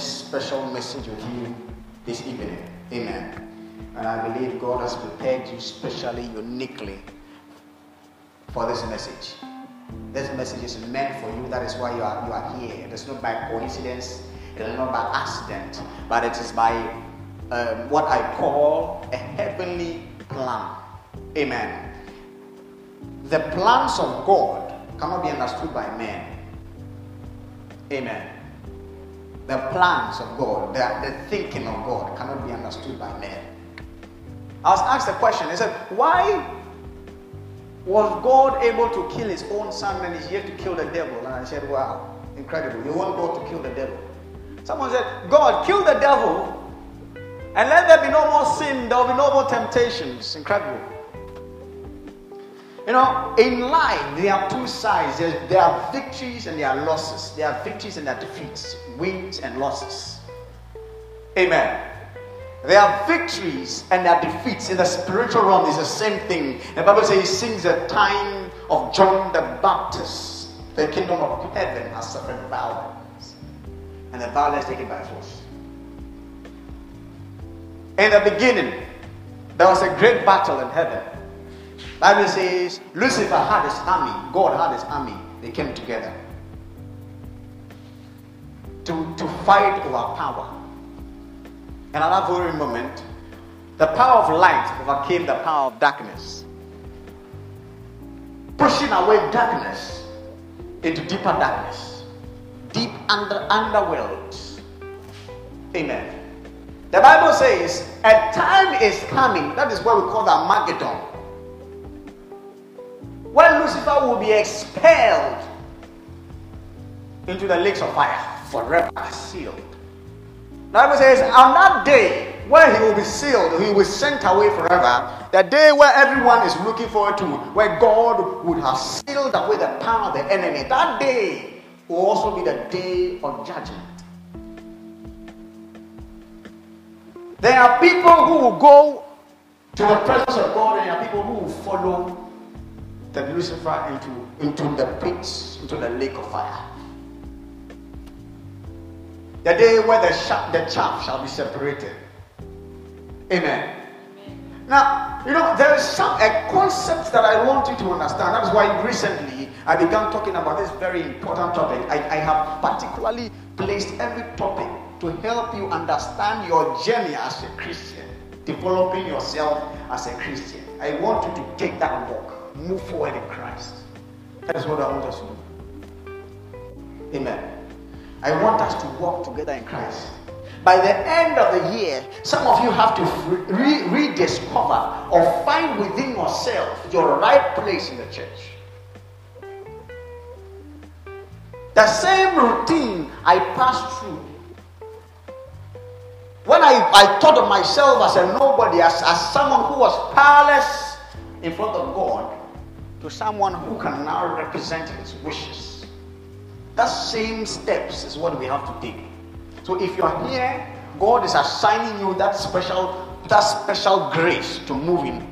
this special message with you this evening. Amen. And I believe God has prepared you specially, uniquely for this message. This message is meant for you. That is why you are, you are here. It is not by coincidence, it is not by accident, but it is by um, what I call a heavenly plan. Amen. The plans of God cannot be understood by men. Amen. The plans of God, the, the thinking of God cannot be understood by men. I was asked a question. He said, Why was God able to kill his own son and he's yet to kill the devil? And I said, Wow, incredible. You want God to kill the devil? Someone said, God, kill the devil and let there be no more sin, there will be no more temptations. Incredible. You know, in life, there are two sides. There are victories and there are losses. There are victories and there are defeats, wins and losses. Amen. There are victories and there are defeats. In the spiritual realm, it's the same thing. The Bible says, sings the time of John the Baptist. The kingdom of heaven has suffered violence, and the violence taken by force. In the beginning, there was a great battle in heaven. Bible says Lucifer had his army, God had his army. They came together to, to fight over power. And at that very moment, the power of light overcame the power of darkness, pushing away darkness into deeper darkness, deep under underworlds. Amen. The Bible says a time is coming, that is what we call the Armageddon when Lucifer will be expelled into the lakes of fire, forever sealed. The Bible says, on that day where he will be sealed, he will be sent away forever, the day where everyone is looking forward to, where God would have sealed away the power of the enemy, that day will also be the day of judgment. There are people who will go to the presence of God, and there are people who will follow the Lucifer into, into the pits, into the lake of fire. The day where the, sh- the chaff shall be separated. Amen. Now, you know, there is some a concept that I want you to understand. That's why recently I began talking about this very important topic. I, I have particularly placed every topic to help you understand your journey as a Christian, developing yourself as a Christian. I want you to take that walk move forward in Christ. That is what I want us to do. Amen. I want us to walk together in Christ. By the end of the year, some of you have to re- rediscover or find within yourself your right place in the church. The same routine I passed through. When I, I thought of myself as a nobody, as, as someone who was powerless in front of God, to someone who can now represent his wishes. That same steps is what we have to take. So if you are here, God is assigning you that special that special grace to move in.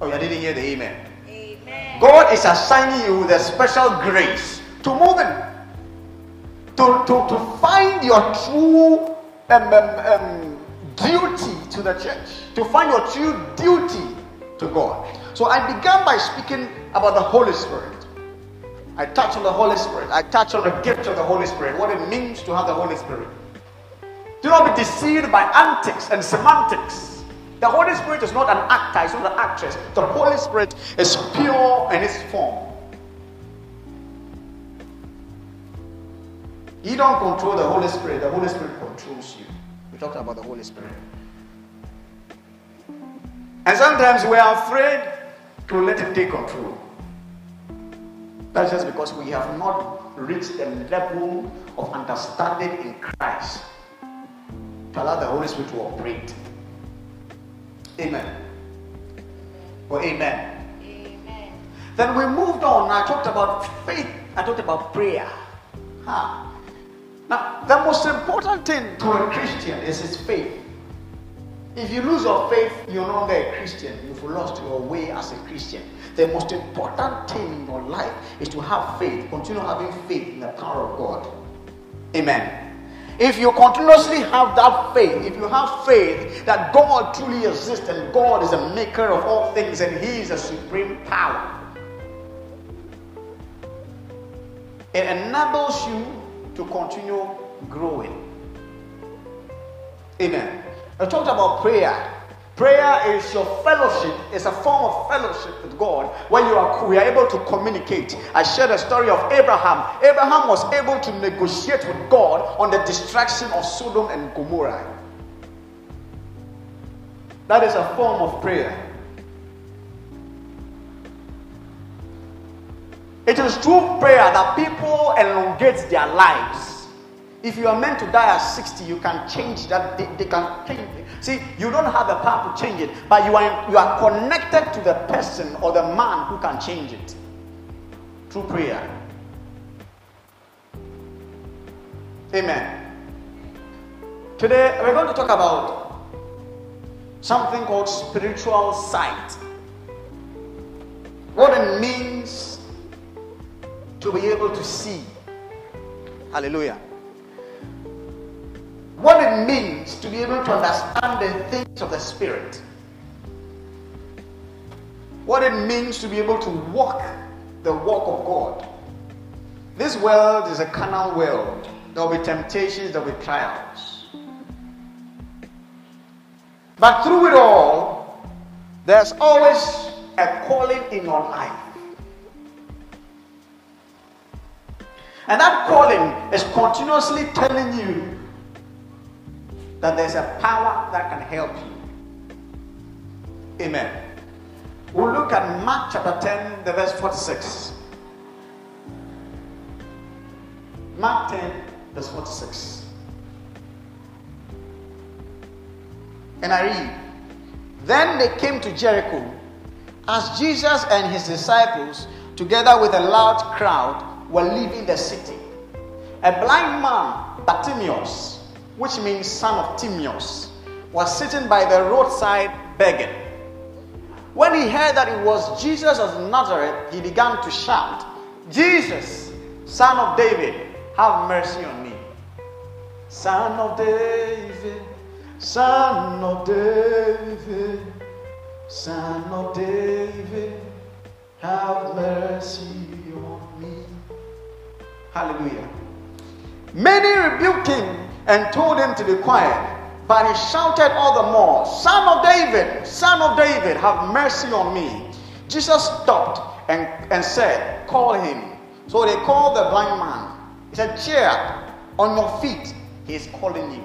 Oh, you didn't hear the amen. amen. God is assigning you the special grace to move in. To, to, to find your true um, um, um, duty to the church. To find your true duty to God. So I began by speaking about the Holy Spirit. I touch on the Holy Spirit. I touch on the gift of the Holy Spirit, what it means to have the Holy Spirit. Do not be deceived by antics and semantics. The Holy Spirit is not an actor, it's not an actress. The Holy Spirit is pure in its form. You don't control the Holy Spirit, the Holy Spirit controls you. We talked about the Holy Spirit. And sometimes we are afraid to let it take control. That's just because we have not reached the level of understanding in Christ to allow the Holy Spirit to operate. Amen. Or amen. Amen. Then we moved on. I talked about faith. I talked about prayer. Huh. Now, the most important thing to a Christian is his faith. If you lose your faith, you're no longer a Christian. You've lost your way as a Christian. The most important thing in your life is to have faith. Continue having faith in the power of God. Amen. If you continuously have that faith, if you have faith that God truly exists and God is a maker of all things and He is a supreme power, it enables you to continue growing. Amen. I talked about prayer. Prayer is your fellowship, it's a form of fellowship with God where you are we are able to communicate. I shared a story of Abraham. Abraham was able to negotiate with God on the destruction of Sodom and Gomorrah. That is a form of prayer. It is through prayer that people elongate their lives. If you are meant to die at 60, you can change that. They, they can change. See, you don't have the power to change it, but you are, you are connected to the person or the man who can change it through prayer. Amen. Today, we're going to talk about something called spiritual sight. What it means to be able to see. Hallelujah what it means to be able to understand the things of the Spirit, what it means to be able to walk the walk of God. This world is a carnal world. There will be temptations, there will be trials. But through it all, there's always a calling in your life. And that calling is continuously telling you that there's a power that can help you. Amen. We'll look at Mark chapter 10, the verse 46. Mark 10, verse 46. And I read Then they came to Jericho, as Jesus and his disciples, together with a large crowd, were leaving the city. A blind man, Bartimaeus, which means son of Timaeus, was sitting by the roadside begging. When he heard that it was Jesus of Nazareth, he began to shout, Jesus, son of David, have mercy on me. Son of David, son of David, son of David, have mercy on me. Hallelujah. Many rebuked him and told him to be quiet. But he shouted all the more, Son of David, Son of David, have mercy on me. Jesus stopped and, and said, Call him. So they called the blind man. He said, Cheer on your feet. He is calling you.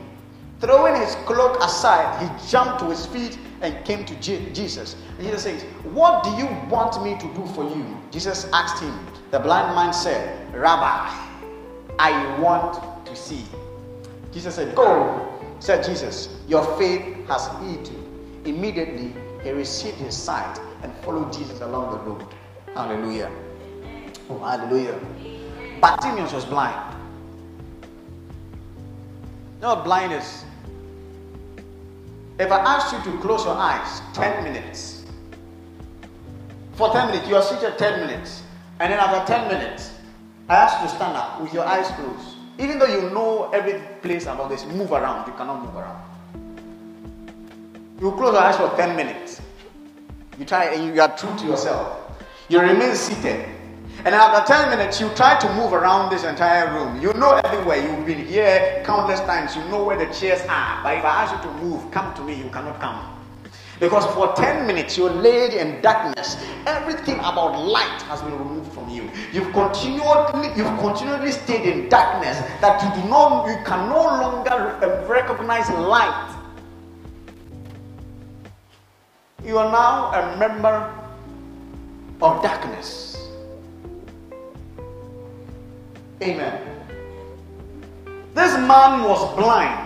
Throwing his cloak aside, he jumped to his feet and came to Jesus. And Jesus says, What do you want me to do for you? Jesus asked him. The blind man said, Rabbi, I want to see. Jesus said, Go, said Jesus, your faith has healed you. Immediately, he received his sight and followed Jesus along the road. Hallelujah. Oh, hallelujah. Bartimaeus was blind. You know what blind is? If I asked you to close your eyes 10 minutes, for 10 minutes, you are seated 10 minutes, and then after 10 minutes, I ask you to stand up with your eyes closed. Even though you know every place about this, move around. You cannot move around. You close your eyes for 10 minutes. You try and you are true to yourself. You remain seated. And after 10 minutes, you try to move around this entire room. You know everywhere. You've been here countless times. You know where the chairs are. But if I ask you to move, come to me, you cannot come. Because for 10 minutes you're laid in darkness. Everything about light has been removed from you. You've continually, you've continually stayed in darkness that you do not, you can no longer um, recognize light. You are now a member of darkness. Amen. This man was blind.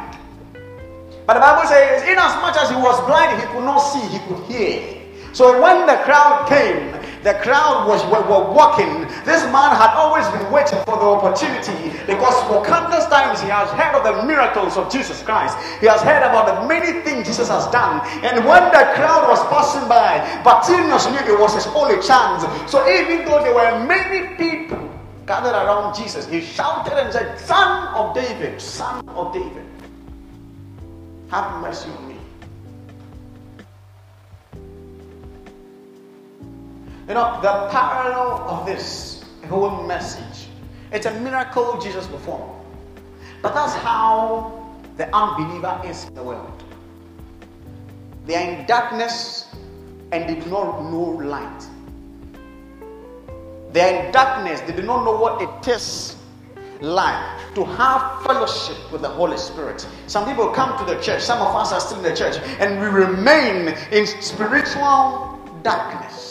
But the Bible says, in as much as he was blind, he could not see, he could hear. So when the crowd came, the crowd was were, were walking. This man had always been waiting for the opportunity because for countless times he has heard of the miracles of Jesus Christ. He has heard about the many things Jesus has done. And when the crowd was passing by, Bartimaeus knew it was his only chance. So even though there were many people gathered around Jesus, he shouted and said, Son of David, Son of David, have mercy on me. You know, the parallel of this whole message, it's a miracle Jesus performed. But that's how the unbeliever is in the world. They are in darkness and they do not know light. They are in darkness, they do not know what it is like to have fellowship with the Holy Spirit. Some people come to the church, some of us are still in the church, and we remain in spiritual darkness.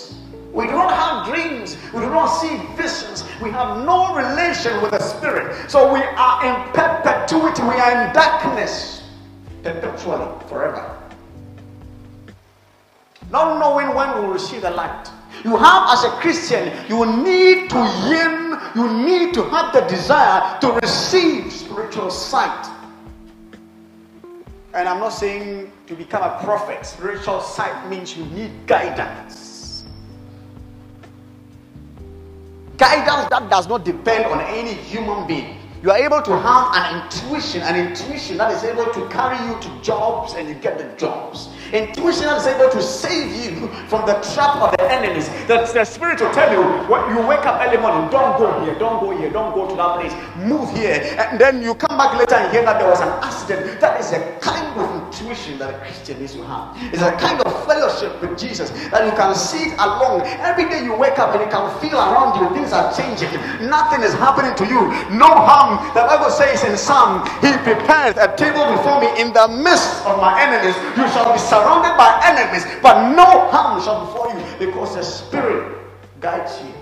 We do not have dreams. We do not see visions. We have no relation with the Spirit. So we are in perpetuity. We are in darkness perpetually, forever. Not knowing when we will receive the light. You have, as a Christian, you need to yearn, you need to have the desire to receive spiritual sight. And I'm not saying to become a prophet. Spiritual sight means you need guidance. Guidance that does not depend on any human being. You are able to have an intuition, an intuition that is able to carry you to jobs and you get the jobs. Intuition that is able to save you from the trap of the enemies. The, the spirit will tell you when you wake up early morning, don't go here, don't go here, don't go to that place, move here. And then you come back later and hear that there was an accident. That is a kind of intuition that a Christian needs to have. It's a kind of fellowship with Jesus that you can see it along. Every day you wake up and you can feel around you, things are changing. Nothing is happening to you. No harm. The Bible says in Psalm, He prepared a table before me in the midst of my enemies. You shall be surrounded by enemies, but no harm shall befall you because the Spirit guides you.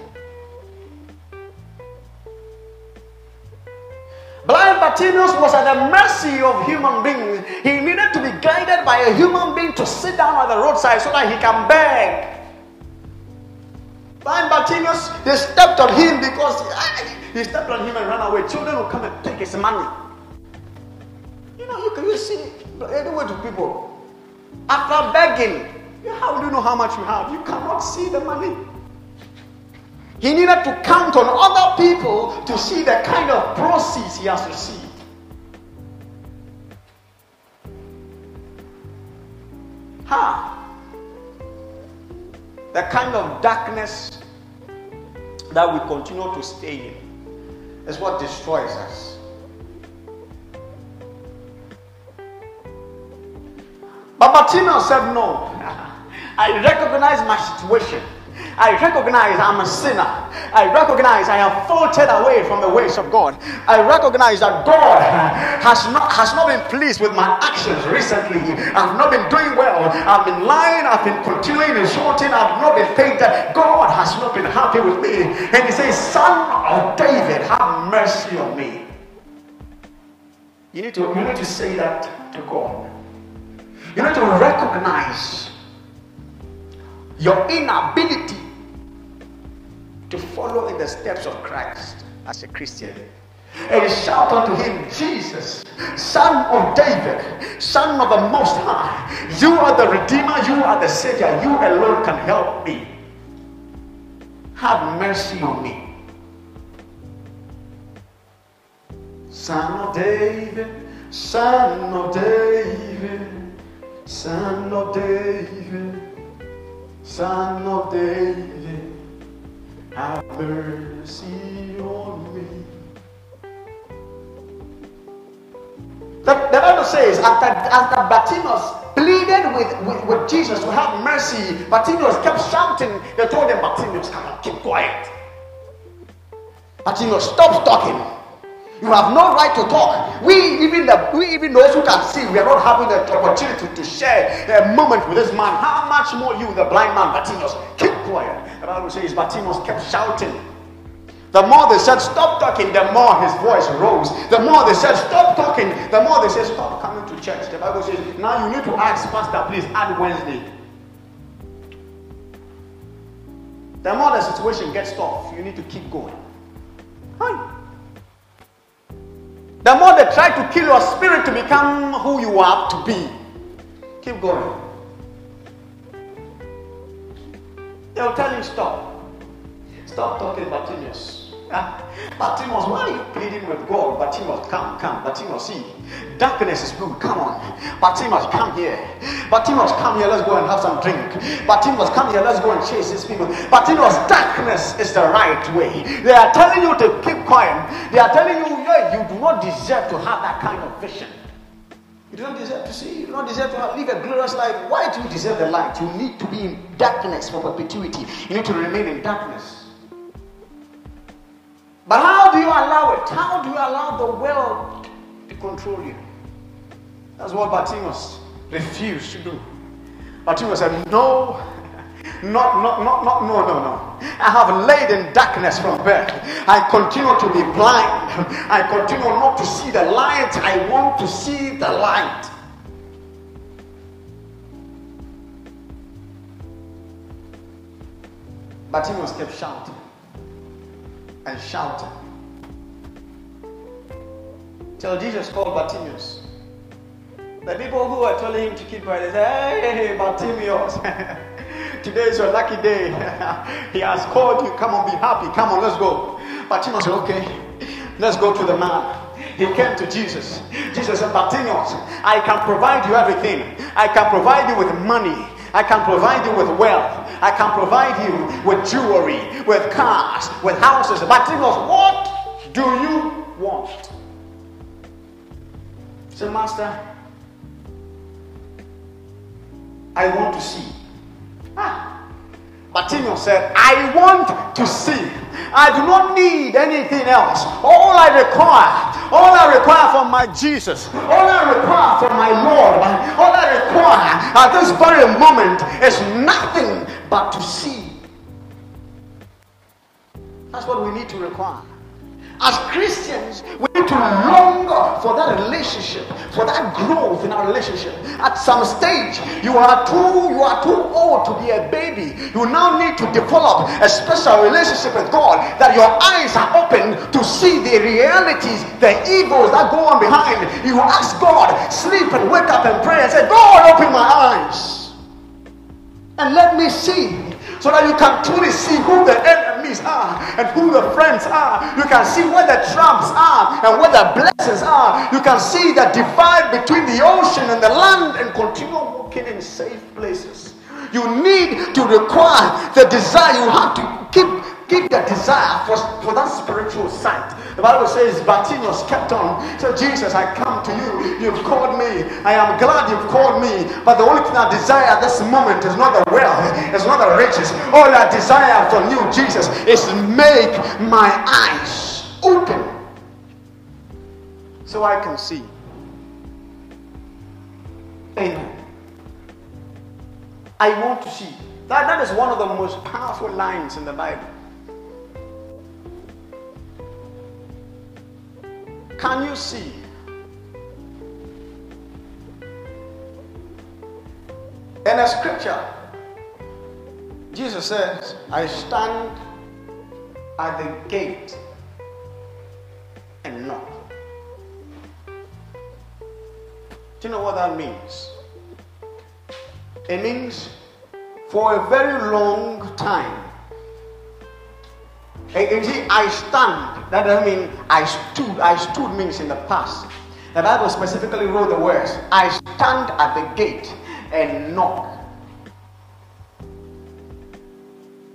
Blind Bartimaeus was at the mercy of human beings. He needed to be guided by a human being to sit down at the roadside so that he can beg. Blind Bartimaeus, they stepped on him because ah, he stepped on him and ran away. Children will come and take his money. You know, you can you see anywhere to people. After begging, how do you know how much you have? You cannot see the money. He needed to count on other people to see the kind of proceeds he has received. Ha! The kind of darkness that we continue to stay in is what destroys us. But Bartimaeus said, No. I recognize my situation. I recognize I'm a sinner. I recognize I have faltered away from the ways of God. I recognize that God has not has not been pleased with my actions recently. I've not been doing well. I've been lying. I've been continuing insulting. I've not been faithful. God has not been happy with me. And He says, "Son of David, have mercy on me." You need to you need to say that to God. You need to recognize your inability to follow in the steps of Christ as a Christian. And shout unto him, Jesus, Son of David, Son of the Most High, you are the Redeemer, you are the Savior, you alone can help me. Have mercy on me. Son of David, Son of David, Son of David, Son of David have mercy on me. The, the Bible says after, after Bartimaeus pleaded with, with, with Jesus to have mercy, Bartimaeus kept shouting. They told him, Bartimaeus, come on, keep quiet. Bartimaeus, stop talking. You have no right to talk. We even the we even those who can see, we are not having the opportunity to share a moment with this man. How much more you, the blind man, Bartimaeus, keep quiet. The Bible says Bartimaeus kept shouting. The more they said stop talking, the more his voice rose. The more they said stop talking, the more they said stop coming to church. The Bible says now you need to ask Pastor, please add Wednesday. The more the situation gets tough, you need to keep going. Hi. The more they try to kill your spirit to become who you have to be, keep going. They'll tell you stop. Stop talking Bartimaeus. Ah, Bartimaeus, why are you pleading with God? Bartimaeus, come, come. Bartimaeus, see, darkness is good. Come on. Bartimaeus, come here. Bartimaeus, come here. Let's go and have some drink. Bartimaeus, come here. Let's go and chase these people. Bartimaeus, darkness is the right way. They are telling you to keep quiet. They are telling you, yeah, you do not deserve to have that kind of vision. You don't deserve to see. You don't deserve to live a glorious life. Why do you deserve the light? You need to be in darkness for perpetuity. You need to remain in darkness. But how do you allow it? How do you allow the world to control you? That's what Bartimaeus refused to do. Bartimaeus said, No, not, not, not, not, no, no, no. I have laid in darkness from birth. I continue to be blind. I continue not to see the light. I want to see the light. Bartimaeus kept shouting and shouting. Till Jesus called Bartimaeus. The people who were telling him to keep quiet, they said, Hey, Bartimaeus, today is your lucky day. he has called you. Come on, be happy. Come on, let's go. Bartimaeus said, Okay, let's go to the man. He came to Jesus. Jesus said, Bartimaeus, I can provide you everything. I can provide you with money. I can provide you with wealth. I can provide you with jewelry, with cars, with houses. But what do you want? Say, Master, I want to see. Ah. Bartimaeus said, I want to see. I do not need anything else. All I require, all I require from my Jesus, all I require from my Lord, all I require at this very moment is nothing but to see. That's what we need to require. As Christians, we need to long for that relationship, for that growth in our relationship. At some stage, you are too you are too old to be a baby. You now need to develop a special relationship with God that your eyes are open to see the realities, the evils that go on behind. You ask God, sleep and wake up and pray and say, God, open my eyes and let me see so that you can truly see who the enemies are and who the friends are. You can see where the traps are and where the blessings are. You can see the divide between the ocean and the land and continue walking in safe places. You need to require the desire. You have to keep keep the desire for, for that spiritual sight. The Bible says Bartimaeus kept on. So Jesus, I come to you. You've called me. I am glad you've called me. But the only thing I desire at this moment is not the wealth, it's not the riches. All I desire from you, Jesus, is make my eyes open so I can see. Amen. I want to see. That, that is one of the most powerful lines in the Bible. Can you see? In a scripture, Jesus says, I stand at the gate and knock. Do you know what that means? It means for a very long time, you see, I stand. That doesn't mean I stood. I stood means in the past. The Bible specifically wrote the words, I stand at the gate and knock.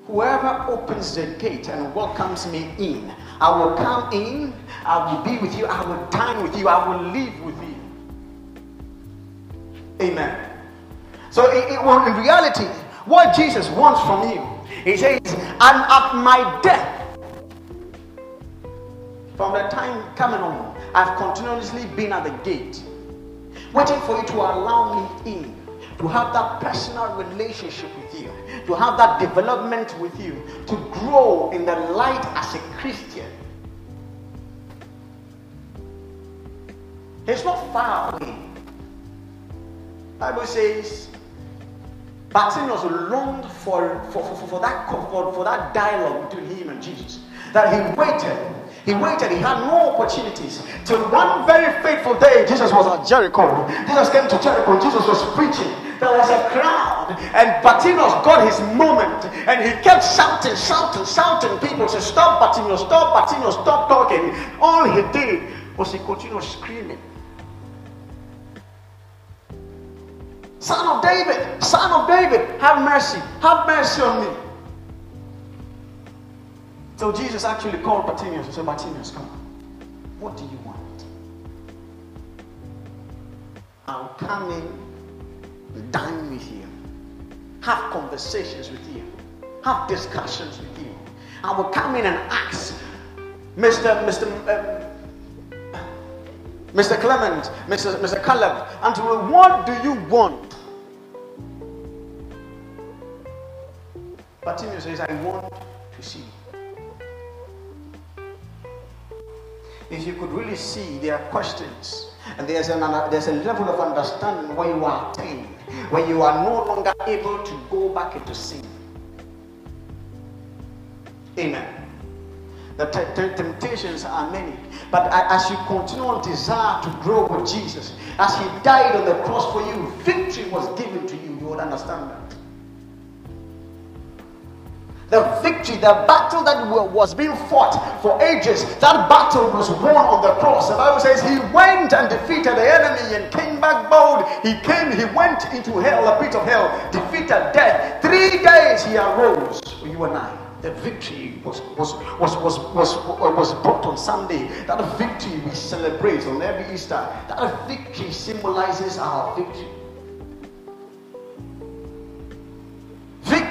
Whoever opens the gate and welcomes me in, I will come in, I will be with you, I will dine with you, I will live with you. Amen. So, it, it, well, in reality, what Jesus wants from you, He says, and at my death, from the time coming on, I've continuously been at the gate, waiting for you to allow me in, to have that personal relationship with you, to have that development with you, to grow in the light as a Christian. It's not far away. Bible says Bartimaeus longed for, for, for, for, that, for, for that dialogue between him and Jesus. That he waited he waited, he had no opportunities. Till one very fateful day, Jesus was at Jericho. Jesus came to Jericho, Jesus was preaching. there was a crowd, and Bartimaeus got his moment, and he kept shouting, shouting, shouting. People said, Stop, Bartimaeus, stop, Bartimaeus, stop talking. All he did was he continued screaming. Son of David, son of David, have mercy, have mercy on me. So Jesus actually called Bartimaeus and said, Bartimaeus, come. What do you want? I'll come in, dine with you, have conversations with you, have discussions with you. I will come in and ask Mr. Mr. Uh, Mr. Clement, Mr. Mr. Caleb, and to what do you want? Bartimaeus says, I want to see. If you could really see, their questions and there's, an, there's a level of understanding where you are attained, where you are no longer able to go back into sin. Amen. The t- t- temptations are many, but as you continue on desire to grow with Jesus, as He died on the cross for you, victory was given to you. You would understand that the victory, the battle that was being fought for ages, that battle was won on the cross. The Bible says he went and defeated the enemy and came back bold. He came, he went into hell, the pit of hell, defeated death. Three days he arose for you and I. The victory was, was, was, was, was, was brought on Sunday. That victory we celebrate on every Easter. That victory symbolizes our victory.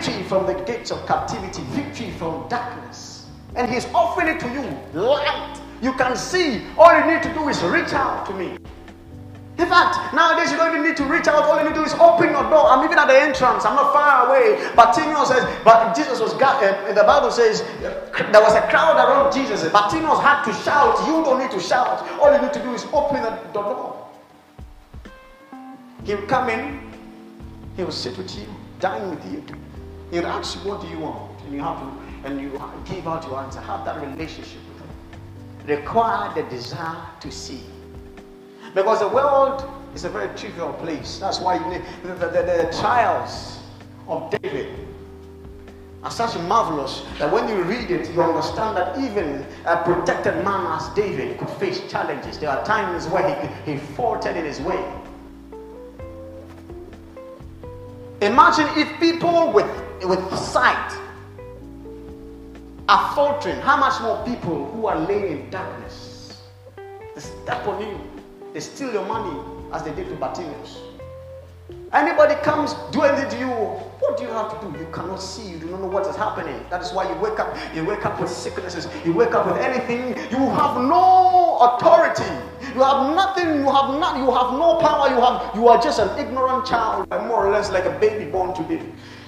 Victory from the gates of captivity, victory from darkness. And He's offering it to you light. You can see. All you need to do is reach out to me. In fact, nowadays you don't even need to reach out. All you need to do is open your door. I'm even at the entrance. I'm not far away. Bartimaeus says, but Jesus was, uh, the Bible says, there was a crowd around Jesus. Bartimaeus had to shout. You don't need to shout. All you need to do is open the door. He'll come in. He will sit with you, dine with you. He'll ask you, what do you want? And you have to, and you give out your answer. Have that relationship with him. Require the desire to see. Because the world is a very trivial place. That's why need the, the, the, the trials of David are such marvelous that when you read it, you understand that even a protected man as David could face challenges. There are times where he, he faltered in his way. Imagine if people with with sight are faltering, how much more people who are laying in darkness? They step on you, they steal your money as they did to Bartimaeus. Anybody comes, do anything to you, what do you have to do? You cannot see, you do not know what is happening. That is why you wake up, you wake up with sicknesses, you wake up with anything, you have no authority. You have nothing, you have not, you have no power, you have you are just an ignorant child, more or less like a baby born today.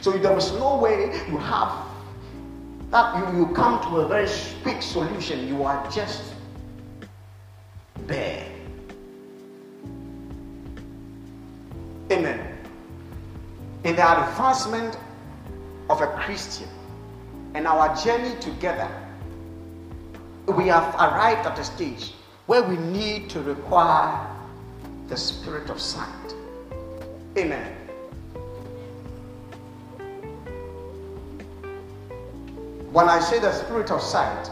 So there is no way you have that you, you come to a very quick solution. You are just there. Amen. In the advancement of a Christian and our journey together, we have arrived at a stage where we need to require the spirit of sight. Amen. When I say the spirit of sight,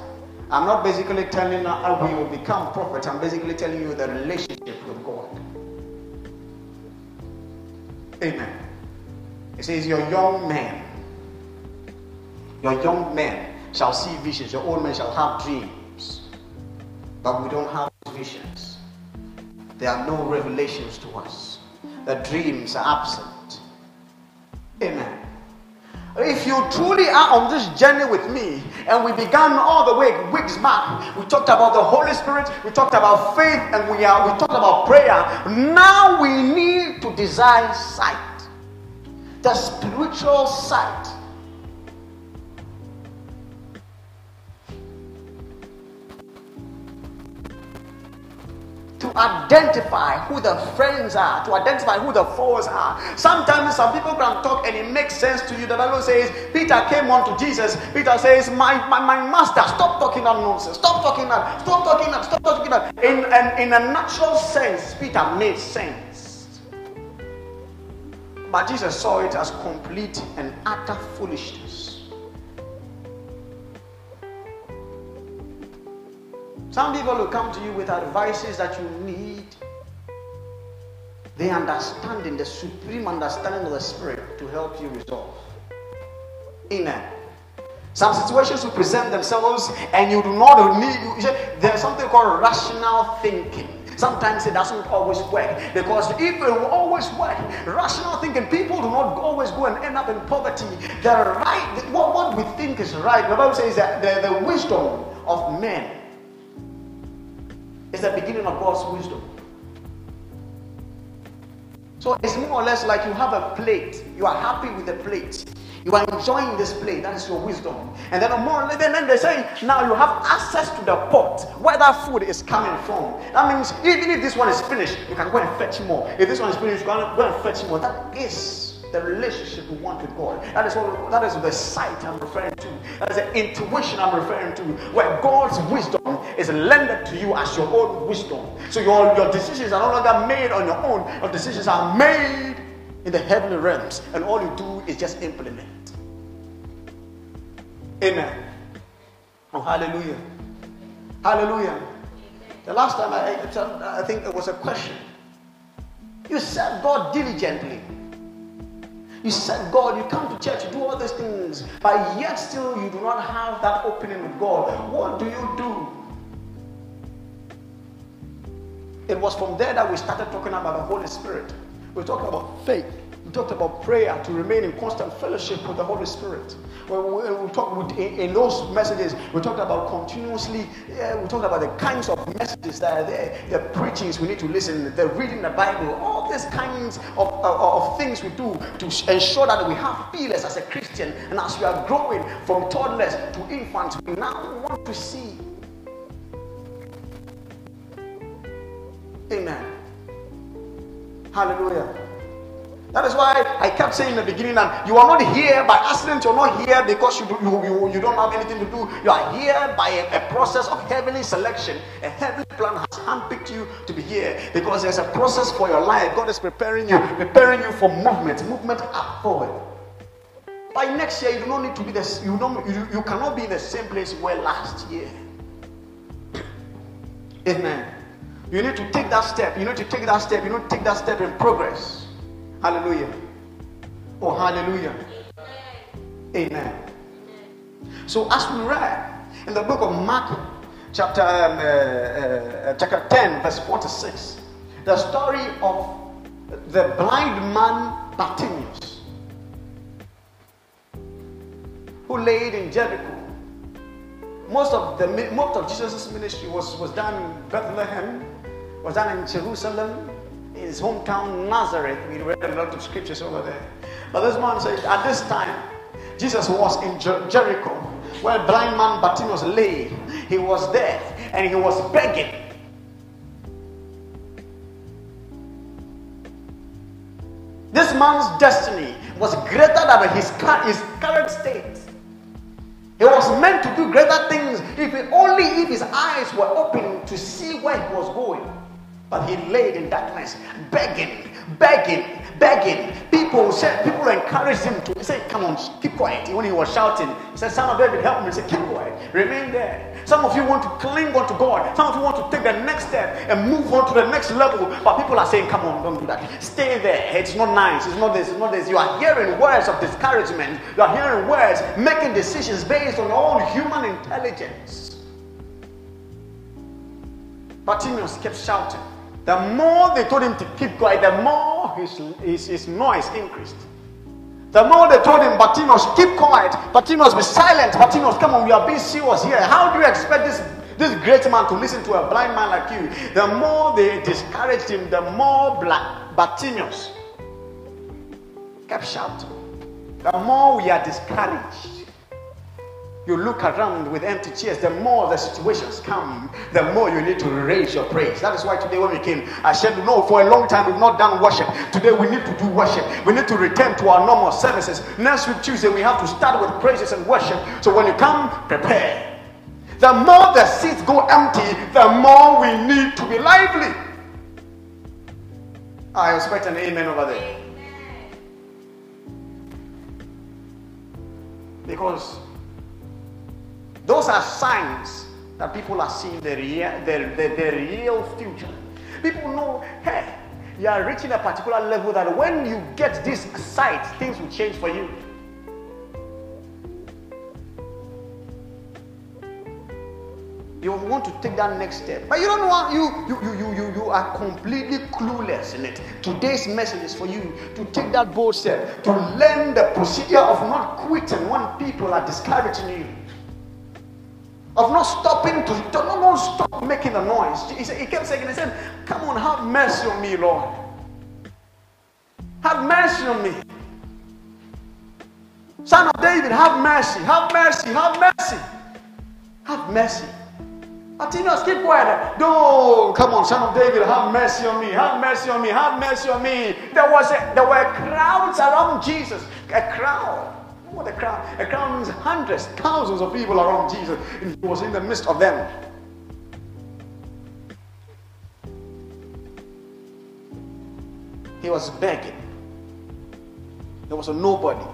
I'm not basically telling how we will become prophets. I'm basically telling you the relationship with God. Amen. It says, Your young men, your young men shall see visions, your old men shall have dreams. But we don't have visions. There are no revelations to us. The dreams are absent. Amen. If you truly are on this journey with me, and we began all the way weeks back, we talked about the Holy Spirit, we talked about faith, and we are we talked about prayer. Now we need to desire sight, the spiritual sight to identify who the friends are, to identify who the foes are. Sometimes some people can talk and it makes sense to you. The Bible says Peter came on to Jesus. Peter says, My, my, my master, stop talking that nonsense. Stop talking that. Stop talking that. Stop talking that. In, in, in a natural sense, Peter made sense. But Jesus saw it as complete and utter foolishness. Some people will come to you with advices that you need. They understand in the supreme understanding of the Spirit to help you resolve. Amen. Some situations will present themselves and you do not need, you, there's something called rational thinking. Sometimes it doesn't always work because if it will always work, rational thinking, people do not always go and end up in poverty. The right, what, what we think is right, the Bible says that the, the wisdom of men is the beginning of God's wisdom. So it's more or less like you have a plate, you are happy with the plate. You are enjoying this plate. That is your wisdom. And then more, then, then they say now you have access to the pot where that food is coming from. That means even if this one is finished, you can go and fetch more. If this one is finished, you can go and fetch more. That is the relationship we want with God. That is what that is the sight I'm referring to. That is the intuition I'm referring to, where God's wisdom is lended to you as your own wisdom. So your, your decisions are no longer made on your own, your decisions are made in the heavenly realms, and all you do is just implement. Amen. Oh, hallelujah. Hallelujah. The last time I, I think it was a question. You serve God diligently. You serve God, you come to church, you do all these things, but yet still you do not have that opening with God. What do you do? It was from there that we started talking about the Holy Spirit. We talked about faith. We talked about prayer to remain in constant fellowship with the Holy Spirit. When we, we talked in, in, those messages, we talked about continuously, yeah, we talked about the kinds of messages that are there, the preachings we need to listen, the reading the Bible, all these kinds of, of, of things we do to ensure that we have feelers as a Christian. And as we are growing from toddlers to infants, we now want to see. Amen. Hallelujah. That is why I kept saying in the beginning that you are not here by accident, you're not here because you, do, you, you, you don't have anything to do. You are here by a, a, process of heavenly selection. A heavenly plan has handpicked you to be here because there's a process for your life. God is preparing you, preparing you for movement, movement up forward. By next year, you do not need to be this, you, don't, you, you cannot be in the same place where last year. Amen. You need to take that step. You need to take that step. You need to take that step in progress. Hallelujah. Oh, hallelujah. Amen. So, as we read in the book of Mark, chapter, um, uh, uh, chapter 10, verse 46, the story of the blind man Bartimaeus, who laid in Jericho. Most of the most of Jesus' ministry was, was done in Bethlehem, was done in Jerusalem, in his hometown Nazareth. We read a lot of scriptures over there. But this man says, at this time, Jesus was in Jer- Jericho, where blind man Bartimaeus lay. He was there and he was begging. This man's destiny was greater than his, his current state. He was meant to do greater things if only if his eyes were open to see where he was going. But he laid in darkness, begging, begging, begging. People said, people encouraged him to say, Come on, keep quiet. When he was shouting, he said, Son of David, help me. He said, Keep quiet, remain there. Some of you want to cling on to God. Some of you want to take the next step and move on to the next level. But people are saying, Come on, don't do that. Stay there. It's not nice. It's not this. It's not this. You are hearing words of discouragement. You are hearing words, making decisions based on own human intelligence. Bartimaeus kept shouting. The more they told him to keep quiet, the more his, his, his noise increased. The more they told him, Bartimaeus, keep quiet. Bartimaeus, be silent. Bartimaeus, come on, we are being serious here. How do you expect this, this great man to listen to a blind man like you? The more they discouraged him, the more black Bartimaeus kept shouting. The more we are discouraged, you look around with empty chairs, the more the situations come, the more you need to raise your praise. That is why today when we came, I said, No, for a long time we've not done worship. Today we need to do worship. We need to return to our normal services. Next week, Tuesday, we have to start with praises and worship. So when you come, prepare. The more the seats go empty, the more we need to be lively. I expect an amen over there. Because those are signs that people are seeing the, rea- the, the, the real future. People know, hey, you are reaching a particular level that when you get this sight, things will change for you. You want to take that next step, but you don't want you you you you you, you are completely clueless in it. Today's message is for you to take that bold step, to learn the procedure of not quitting when people are discouraging you, of not stopping to, not stop making a noise. He, said, he kept saying, he said, "Come on, have mercy on me, Lord. Have mercy on me." Son of David, have mercy, have mercy, have mercy, have mercy. Bartimaeus, keep quiet. No, come on, son of David, have mercy on me, have mercy on me, have mercy on me. There was a, there were crowds around Jesus. A crowd. What a crowd? A crowd means hundreds, thousands of people around Jesus. And he was in the midst of them. He was begging. There was a nobody.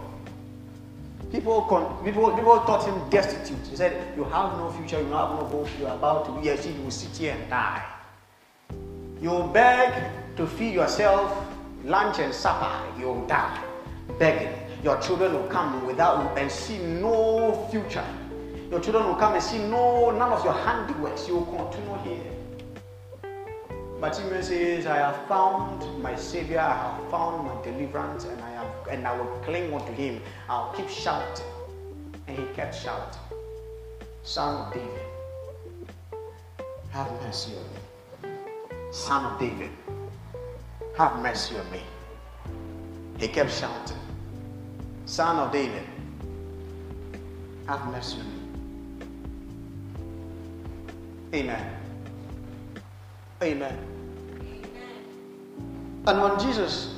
People, con- people, people thought him destitute. He said, You have no future, you have no hope, you are about to be a you will sit here and die. You beg to feed yourself lunch and supper, you'll die. Begging. Your children will come without and see no future. Your children will come and see no none of your handiworks. You will continue here. But he says, I have found my Savior, I have found my deliverance, and I have and I will cling unto him. I'll keep shouting. And he kept shouting. Son of David, have mercy on me. Son of David, have mercy on me. He kept shouting. Son of David, have mercy on me. Amen. Amen. And when Jesus,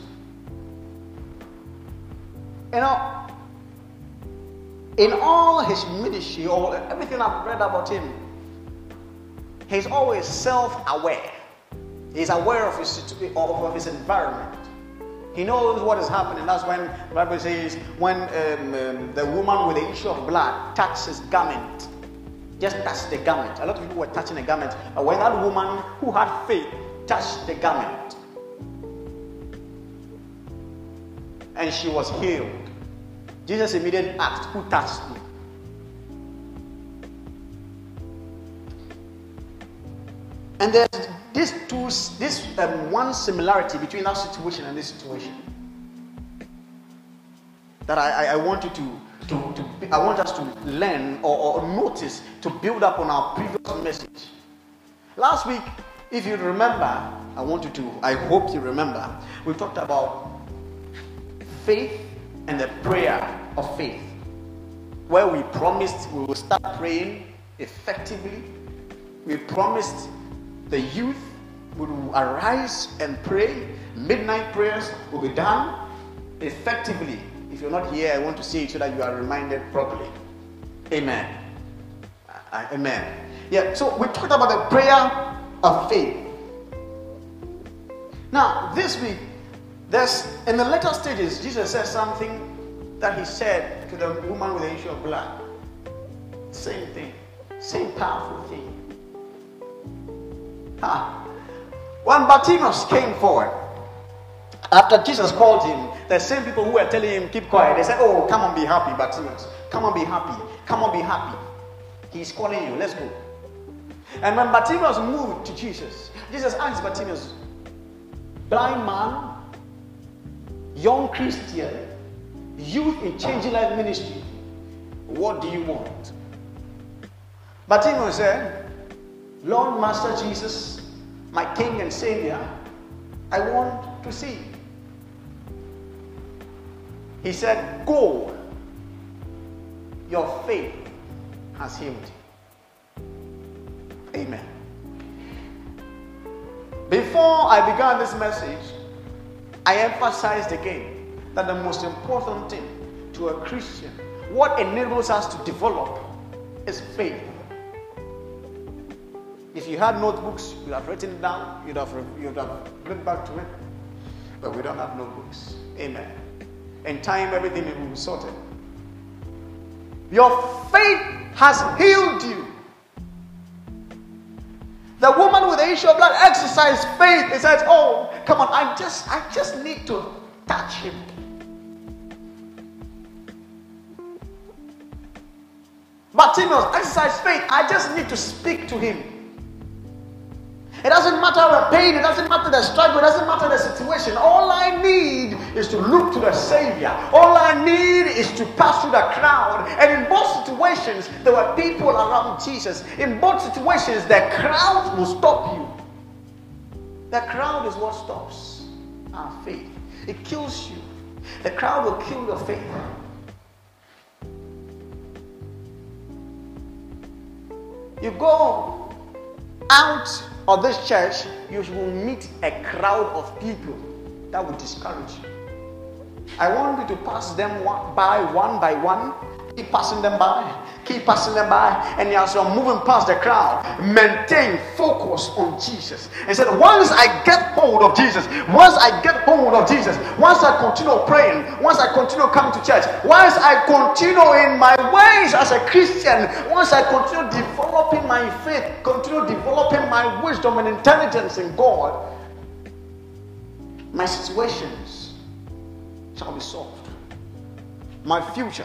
you know, in all his ministry or everything I've read about him, he's always self aware. He's aware of his, of his environment. He knows what is happening. That's when the Bible says, when um, um, the woman with the issue of blood touched his garment, just touched the garment. A lot of people were touching the garment. But when that woman who had faith touched the garment, and she was healed, Jesus immediately asked, Who touched me? And there's this two, this um, one similarity between that situation and this situation that I, I, I want you to, to, to, I want us to learn or, or notice to build up on our previous message. Last week, if you remember, I want you to, I hope you remember, we talked about faith and the prayer of faith, where we promised we will start praying effectively. We promised the youth would arise and pray. Midnight prayers will be done effectively. If you're not here, I want to say it so that you are reminded properly. Amen. Uh, amen. Yeah, so we talked about the prayer of faith. Now, this week, there's in the later stages, Jesus says something that he said to the woman with the issue of blood. Same thing, same powerful thing. When Bartimaeus came forward, after Jesus called him, the same people who were telling him, keep quiet, they said, Oh, come on, be happy, Bartimaeus. Come on, be happy. Come on, be happy. He's calling you. Let's go. And when Bartimaeus moved to Jesus, Jesus asked Bartimaeus, blind man, young Christian, youth in changing life ministry, what do you want? Bartimaeus said, Lord Master Jesus, my King and Savior, I want to see. He said, Go. Your faith has healed you. Amen. Before I began this message, I emphasized again that the most important thing to a Christian, what enables us to develop, is faith. If you had notebooks, you'd have written it down, you'd have, you'd have looked back to it. But we don't have notebooks. Amen. In time, everything will be sorted. Your faith has healed you. The woman with the issue of blood exercised faith. He says, "Oh, come on! I just, I just need to touch him." Bartimaeus exercised faith. I just need to speak to him. It doesn't matter the pain, it doesn't matter the struggle, it doesn't matter the situation. All I need is to look to the Savior. All I need is to pass through the crowd. And in both situations, there were people around Jesus. In both situations, the crowd will stop you. The crowd is what stops our faith, it kills you. The crowd will kill your faith. You go out of this church, you will meet a crowd of people that will discourage you. I want you to pass them one, by one by one Keep passing them by. Keep passing them by. And as you're moving past the crowd, maintain focus on Jesus. And said, once I get hold of Jesus, once I get hold of Jesus, once I continue praying, once I continue coming to church, once I continue in my ways as a Christian, once I continue developing my faith, continue developing my wisdom and intelligence in God, my situations shall be solved. My future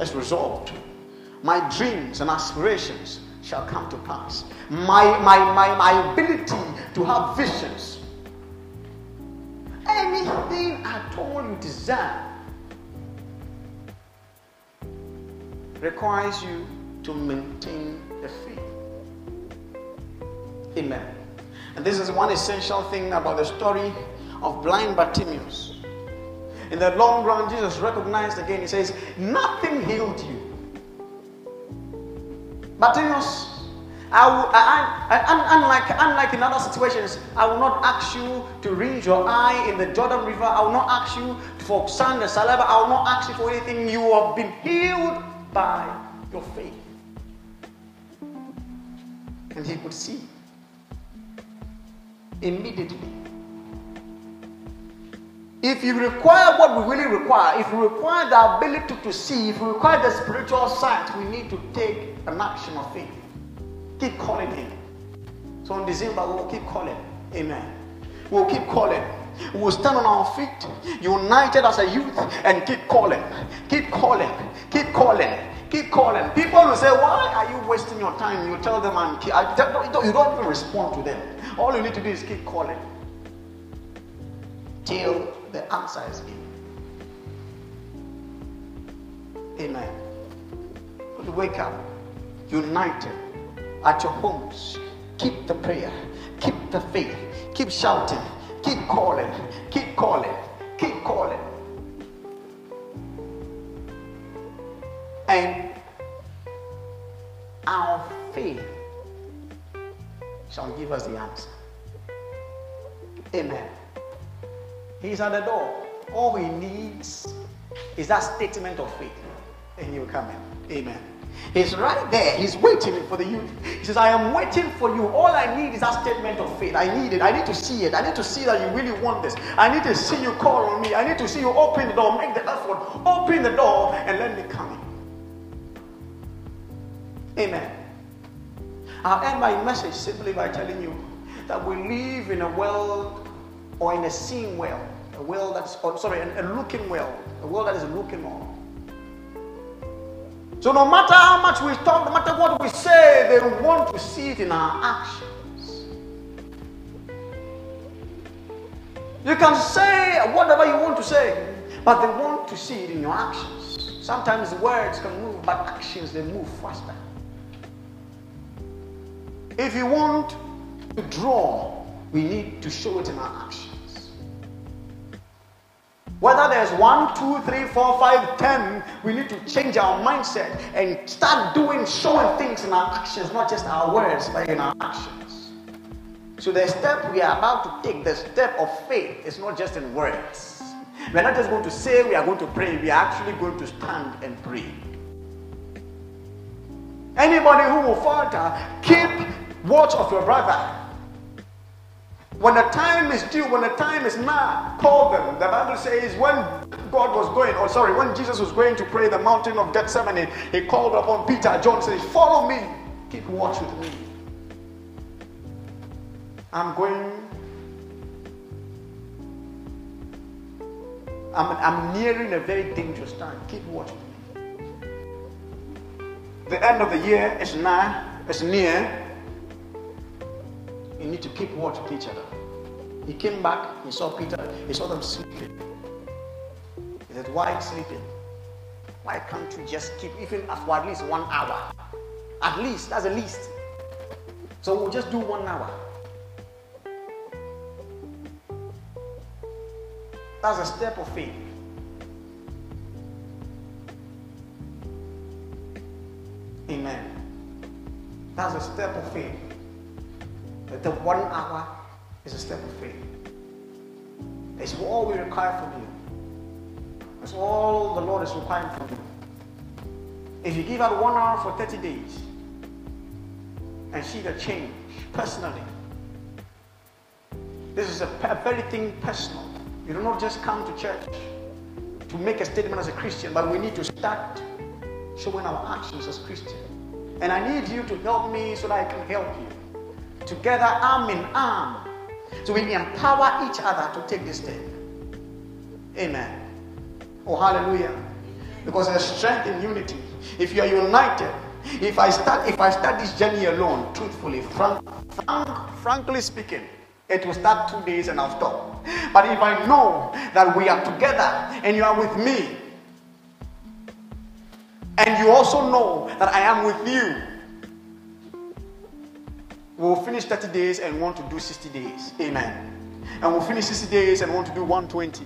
is resolved. My dreams and aspirations shall come to pass. My, my, my, my ability to have visions. Anything at all you desire requires you to maintain the faith. Amen. And this is one essential thing about the story of blind Bartimaeus. In the long run, Jesus recognized again, he says, Nothing healed you. Bartimaeus, I will, I, I, unlike, unlike in other situations, I will not ask you to rinse your eye in the Jordan River. I will not ask you for sand and saliva. I will not ask you for anything. You have been healed by your faith. And he could see immediately if you require what we really require, if you require the ability to see, if you require the spiritual sight, we need to take an action of faith. Keep calling Him. So in December, we'll keep calling. Amen. We'll keep calling. We'll stand on our feet, united as a youth, and keep calling. Keep calling. Keep calling. Keep calling. People will say, Why are you wasting your time? You tell them, and you don't even respond to them. All you need to do is keep calling till the answer is in. Amen. But wake up, united at your homes. Keep the prayer, keep the faith, keep shouting, keep calling, keep calling, He's at the door. All he needs is that statement of faith, and he'll come in. Amen. He's right there. He's waiting for the youth. He says, I am waiting for you. All I need is that statement of faith. I need it. I need to see it. I need to see that you really want this. I need to see you call on me. I need to see you open the door, make the effort, open the door, and let me come in. Amen. I'll end my message simply by telling you that we live in a world or in a seeing well, a well that's, oh, sorry, a, a looking well, a well that is looking on. So no matter how much we talk, no matter what we say, they want to see it in our actions. You can say whatever you want to say, but they want to see it in your actions. Sometimes words can move, but actions they move faster. If you want to draw, we need to show it in our actions. Whether there's one, two, three, four, five, ten, we need to change our mindset and start doing, showing things in our actions, not just our words, but in our actions. So the step we are about to take, the step of faith, is not just in words. We're not just going to say we are going to pray, we are actually going to stand and pray. Anybody who will falter, keep watch of your brother when the time is due, when the time is now, call them. The Bible says when God was going, or sorry, when Jesus was going to pray the mountain of Gethsemane, he called upon Peter. John says, Follow me, keep watch with me. I'm going. I'm, I'm nearing a very dangerous time. Keep watch me. The end of the year is nigh, is near. You need to keep watch with each other. He came back, he saw Peter, he saw them sleeping. He said, Why sleeping? Why can't you just keep even for at least one hour? At least, that's the least. So we'll just do one hour. That's a step of faith. Amen. That's a step of faith. That The one hour is a step of faith. It's all we require from you. That's all the Lord is requiring from you. If you give out one hour for 30 days and see the change personally, this is a, a very thing personal. You do not just come to church to make a statement as a Christian, but we need to start showing our actions as Christians. And I need you to help me so that I can help you. Together, arm in arm, so we empower each other to take this step. Amen. Oh, hallelujah. Because there's strength in unity. If you are united, if I start, if I start this journey alone, truthfully, frank, frank, frankly speaking, it will start two days and I'll stop. But if I know that we are together and you are with me, and you also know that I am with you, we'll finish 30 days and want to do 60 days. Amen. And we'll finish 60 days and want to do 120.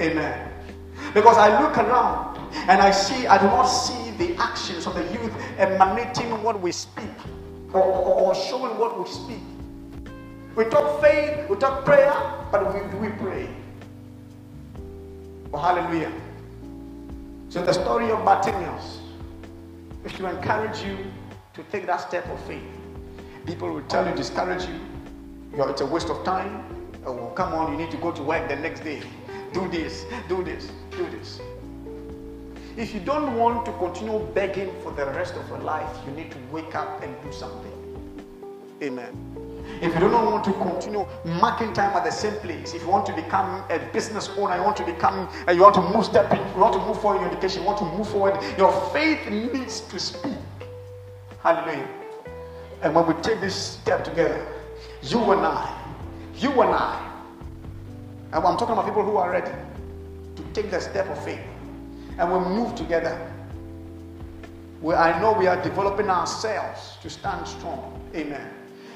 Amen. Because I look around and I see, I do not see the actions of the youth emanating what we speak or, or, or showing what we speak. We talk faith, we talk prayer, but we, we pray? Oh, hallelujah. So the story of Bartimaeus is to encourage you to take that step of faith. People will tell you, discourage you. You're, it's a waste of time. Oh, come on, you need to go to work the next day. Do this, do this, do this. If you don't want to continue begging for the rest of your life, you need to wake up and do something. Amen. If you don't want to continue marking time at the same place, if you want to become a business owner, you want to become, uh, you want to move step in, you want to move forward in your education, you want to move forward, your faith needs to speak. Hallelujah. And when we take this step together, you and I, you and I, and I'm talking about people who are ready to take the step of faith, and we move together. Where I know we are developing ourselves to stand strong. Amen.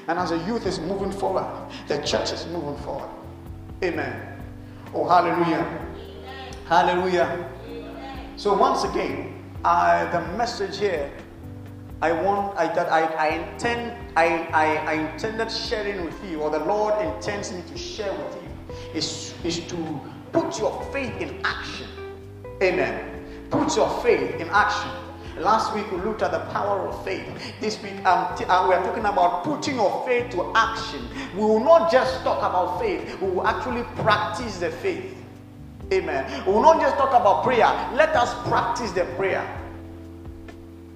And as the youth is moving forward, the church is moving forward. Amen. Oh, hallelujah. Hallelujah. So, once again, I, the message here I want I, that I, I intend I, I, I intended sharing with you, or the Lord intends me to share with you, is, is to put your faith in action. Amen. Put your faith in action. Last week we looked at the power of faith. This week um, t- uh, we are talking about putting your faith to action. We will not just talk about faith, we will actually practice the faith. Amen. We will not just talk about prayer, let us practice the prayer.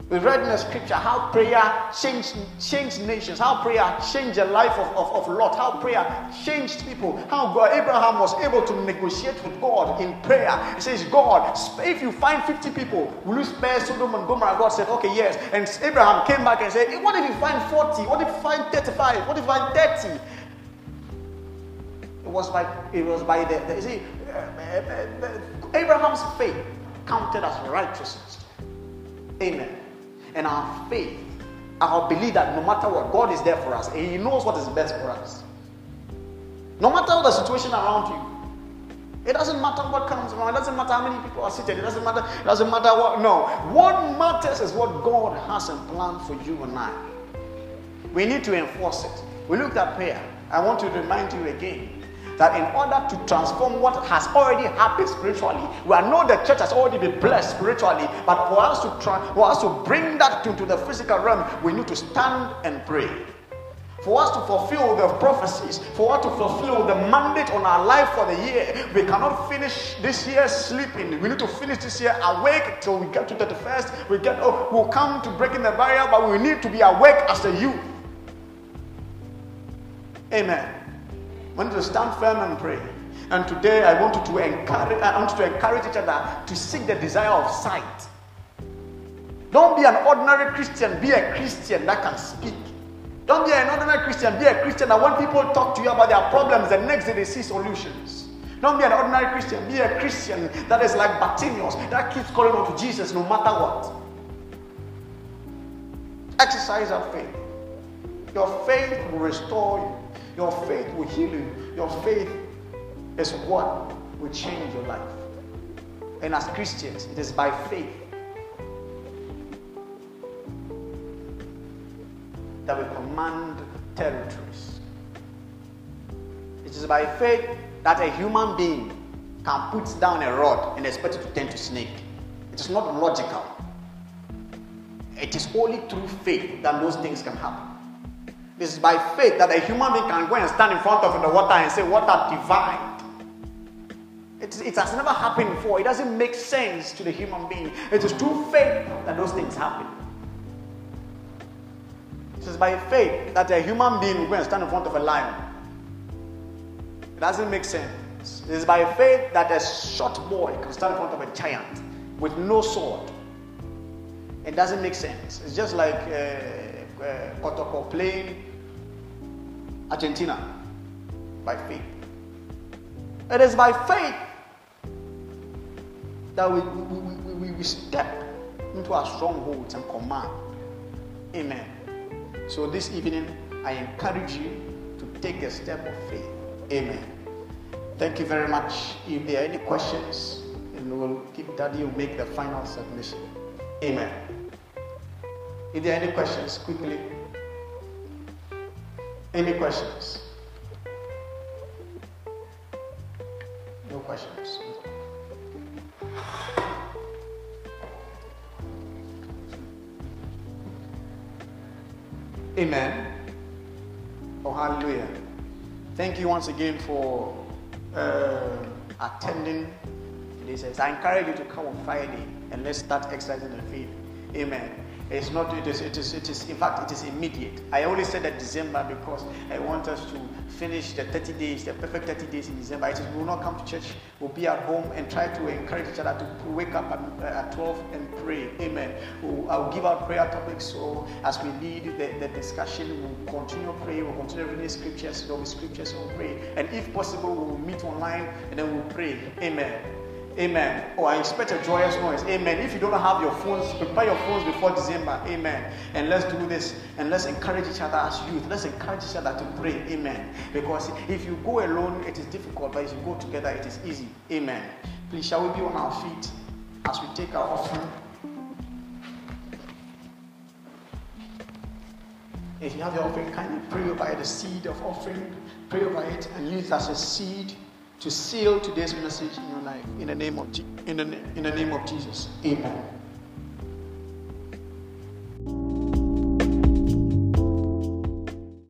We read in the scripture how prayer changed, changed nations, how prayer changed the life of, of, of Lot, how prayer changed people, how God, Abraham was able to negotiate with God in prayer. He says, God, if you find 50 people, will you spare Sodom and Gomorrah? God said, okay, yes. And Abraham came back and said, what if you find 40? What if you find 35? What if you find 30? It was by, it was by the, the you see, uh, uh, uh, Abraham's faith counted as righteousness. Amen and our faith, our belief that no matter what, God is there for us and He knows what is best for us. No matter the situation around you, it doesn't matter what comes around. It doesn't matter how many people are seated. It doesn't matter. It doesn't matter what. No. What matters is what God has in plan for you and I. We need to enforce it. We looked at prayer. I want to remind you again that in order to transform what has already happened spiritually, we know the church has already been blessed spiritually, but for us to try, for us to bring that into the physical realm, we need to stand and pray. for us to fulfill the prophecies, for us to fulfill the mandate on our life for the year. We cannot finish this year sleeping. We need to finish this year awake till we get to 31st. We get oh, we'll come to breaking the barrier, but we need to be awake as the youth. Amen. Need to stand firm and pray. And today I want to encourage I want to encourage each other to seek the desire of sight. Don't be an ordinary Christian, be a Christian that can speak. Don't be an ordinary Christian. Be a Christian that when people talk to you about their problems, the next day they see solutions. Don't be an ordinary Christian. Be a Christian that is like Bartimaeus, that keeps calling out to Jesus no matter what. Exercise that faith. Your faith will restore you. Your faith will heal you. Your faith is what will change your life. And as Christians, it is by faith that we command territories. It is by faith that a human being can put down a rod and expect it to turn to snake. It is not logical. It is only through faith that those things can happen. It is by faith that a human being can go and stand in front of the water and say, Water divine. It, it has never happened before. It doesn't make sense to the human being. It is through faith that those things happen. It is by faith that a human being will go and stand in front of a lion. It doesn't make sense. It is by faith that a short boy can stand in front of a giant with no sword. It doesn't make sense. It's just like uh, uh, Kotoko playing Argentina by faith. It is by faith that we, we, we, we, step into our strongholds and command. Amen. So this evening, I encourage you to take a step of faith. Amen. Thank you very much. If there are any questions, and we'll keep Daddy will make the final submission. Amen. If there any questions, quickly. Any questions? No questions. Amen. Oh, hallelujah. Thank you once again for uh, attending this. I encourage you to come on Friday and let's start exercising the faith. Amen. It's not, it is, it is, it is, in fact, it is immediate. I only said that December because I want us to finish the 30 days, the perfect 30 days in December. It is, we will not come to church, we'll be at home and try to encourage each other to wake up at, uh, at 12 and pray. Amen. We'll, I'll give out prayer topics so as we lead the, the discussion, we'll continue praying, we'll continue reading scriptures, there'll be scriptures, we'll pray. And if possible, we'll meet online and then we'll pray. Amen. Amen. Oh, I expect a joyous noise. Amen. If you don't have your phones, prepare your phones before December. Amen. And let's do this and let's encourage each other as youth. Let's encourage each other to pray. Amen. Because if you go alone, it is difficult, but if you go together, it is easy. Amen. Please, shall we be on our feet as we take our offering? If you have your offering, kindly pray over the seed of offering. Pray over it and use it as a seed to seal today's message in your life. In the name of, in the, in the name of Jesus. Amen.